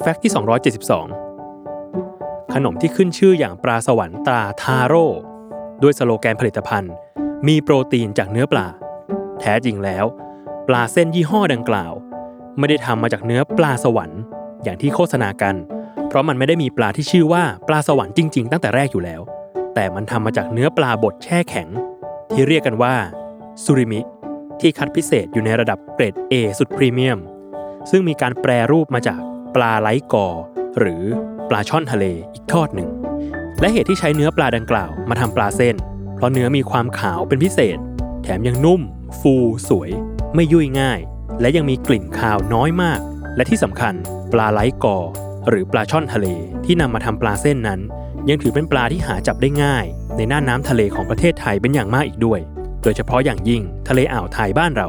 fact ที่ 272 ขนมที่ขึ้นชื่ออย่างปลาสวรรค์ตราทาโร่ด้วยสโลแกนผลิตภัณฑ์ มีโปรตีนจากเนื้อปลา แท้จริงแล้ว ปลาเส้นยี่ห้อดังกล่าว ไม่ได้ทำมาจากเนื้อปลาสวรรค์ อย่างที่โฆษณากัน เพราะมันไม่ได้มีปลาที่ชื่อว่าปลาสวรรค์จริง ๆ ตั้งแต่แรกอยู่แล้ว แต่มันทำมาจากเนื้อปลาบดแช่แข็ง ที่เรียกกันว่าซูริมิที่คัดพิเศษอยู่ในระดับเกรด A สุดพรีเมียม ซึ่งมีการแปรรูปมาจาก ปลาไหลกอหรือปลาช่อนทะเลอีกทอดหนึ่ง และเหตุที่ใช้เนื้อปลาดังกล่าวมาทำปลาเส้น เพราะเนื้อมีความขาวเป็นพิเศษ แถมยังนุ่ม ฟูสวย ไม่ยุ่ยง่าย และยังมีกลิ่นคาวน้อยมาก และที่สำคัญ ปลาไหลกอหรือปลาช่อนทะเลที่นำมาทำปลาเส้นนั้น ยังถือเป็นปลาที่หาจับได้ง่าย ในน่านน้ำทะเลของประเทศไทยเป็นอย่างมากอีกด้วย โดยเฉพาะอย่างยิ่งทะเลอ่าวไทยบ้านเรา